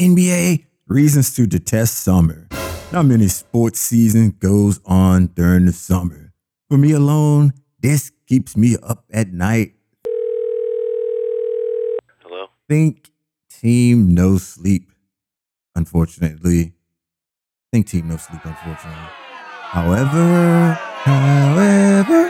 NBA, reasons to detest summer. Not many sports season goes on during the summer. For me alone, this keeps me up at night. Hello? Think team no sleep, unfortunately. Think team no sleep, unfortunately. However, however,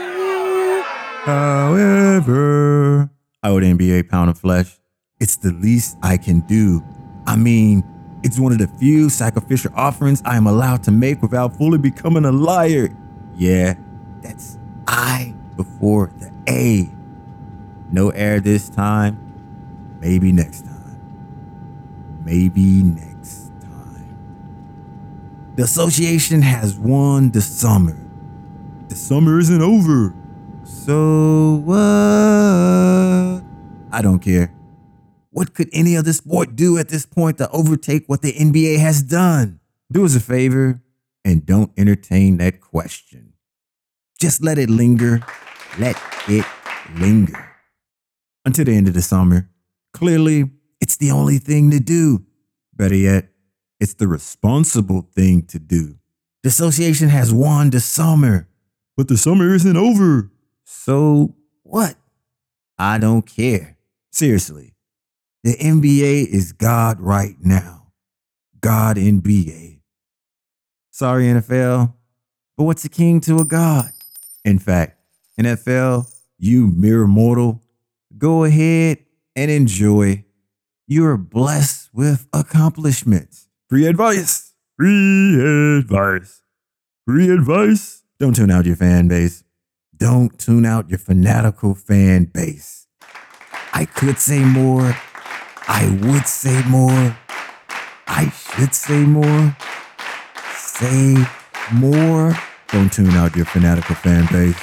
however, I would NBA pound of flesh. It's the least I can do. I mean, it's one of the few sacrificial offerings I am allowed to make without fully becoming a liar. Yeah, that's I before the A. No air this time. Maybe next time. Maybe next time. The association has won the summer. The summer isn't over. So what? I don't care. What could any other sport do at this point to overtake what the NBA has done? Do us a favor and don't entertain that question. Just let it linger. Let it linger. Until the end of the summer. Clearly, it's the only thing to do. Better yet, it's the responsible thing to do. The association has won the summer, but the summer isn't over. So what? I don't care. Seriously. The NBA is God right now. God NBA. Sorry, NFL, but what's a king to a god? In fact, NFL, you mere mortal, go ahead and enjoy. You are blessed with accomplishments. Free advice. Free advice. Free advice. Don't tune out your fan base. Don't tune out your fanatical fan base. I could say more. I would say more. I should say more. Say more. Don't tune out your fanatical fan base.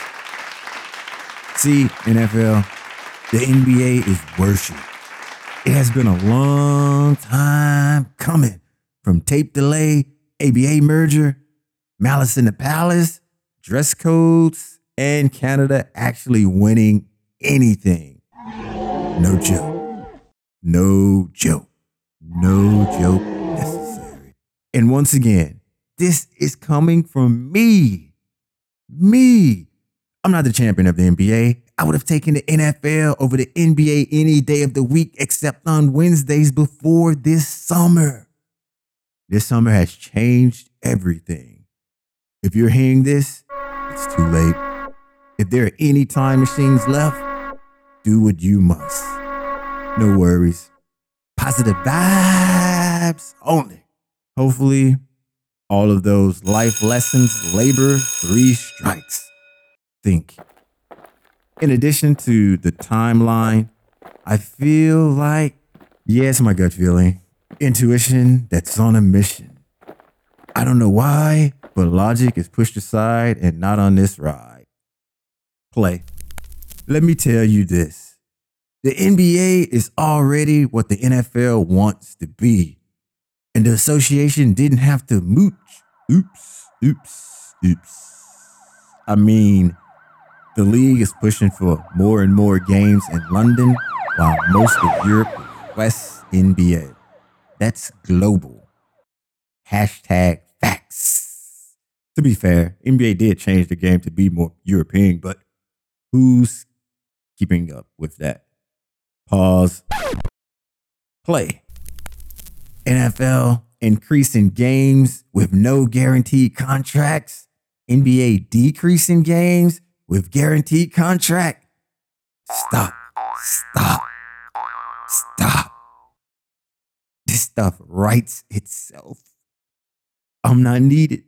See, NFL, the NBA is worship. It has been a long time coming from tape delay, ABA merger, Malice in the Palace, dress codes, and Canada actually winning anything. No joke. No joke. No joke necessary. And once again, this is coming from me. Me. I'm not the champion of the NBA. I would have taken the NFL over the NBA any day of the week except on Wednesdays before this summer. This summer has changed everything. If you're hearing this, it's too late. If there are any time machines left, do what you must. No worries. Positive vibes only. Hopefully, all of those life lessons labor three strikes. Think. In addition to the timeline, I feel like, yes, my gut feeling, intuition that's on a mission. I don't know why, but logic is pushed aside and not on this ride. Play. Let me tell you this the NBA is already what the NFL wants to be, and the association didn't have to mooch. Oops, oops, oops. I mean, the league is pushing for more and more games in London, while most of Europe requests NBA. That's global. Hashtag facts. To be fair, NBA did change the game to be more European, but who's keeping up with that? Pause. Play. NFL increasing games with no guaranteed contracts. NBA decreasing games with guaranteed contract. Stop. Stop. Stop. This stuff writes itself. I'm not needed.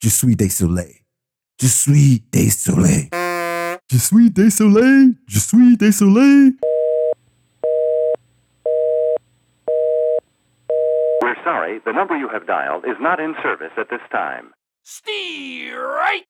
Je suis désolé. Je suis désolé. Je suis désolé. Je suis désolé. We're sorry, the number you have dialed is not in service at this time. Steer right!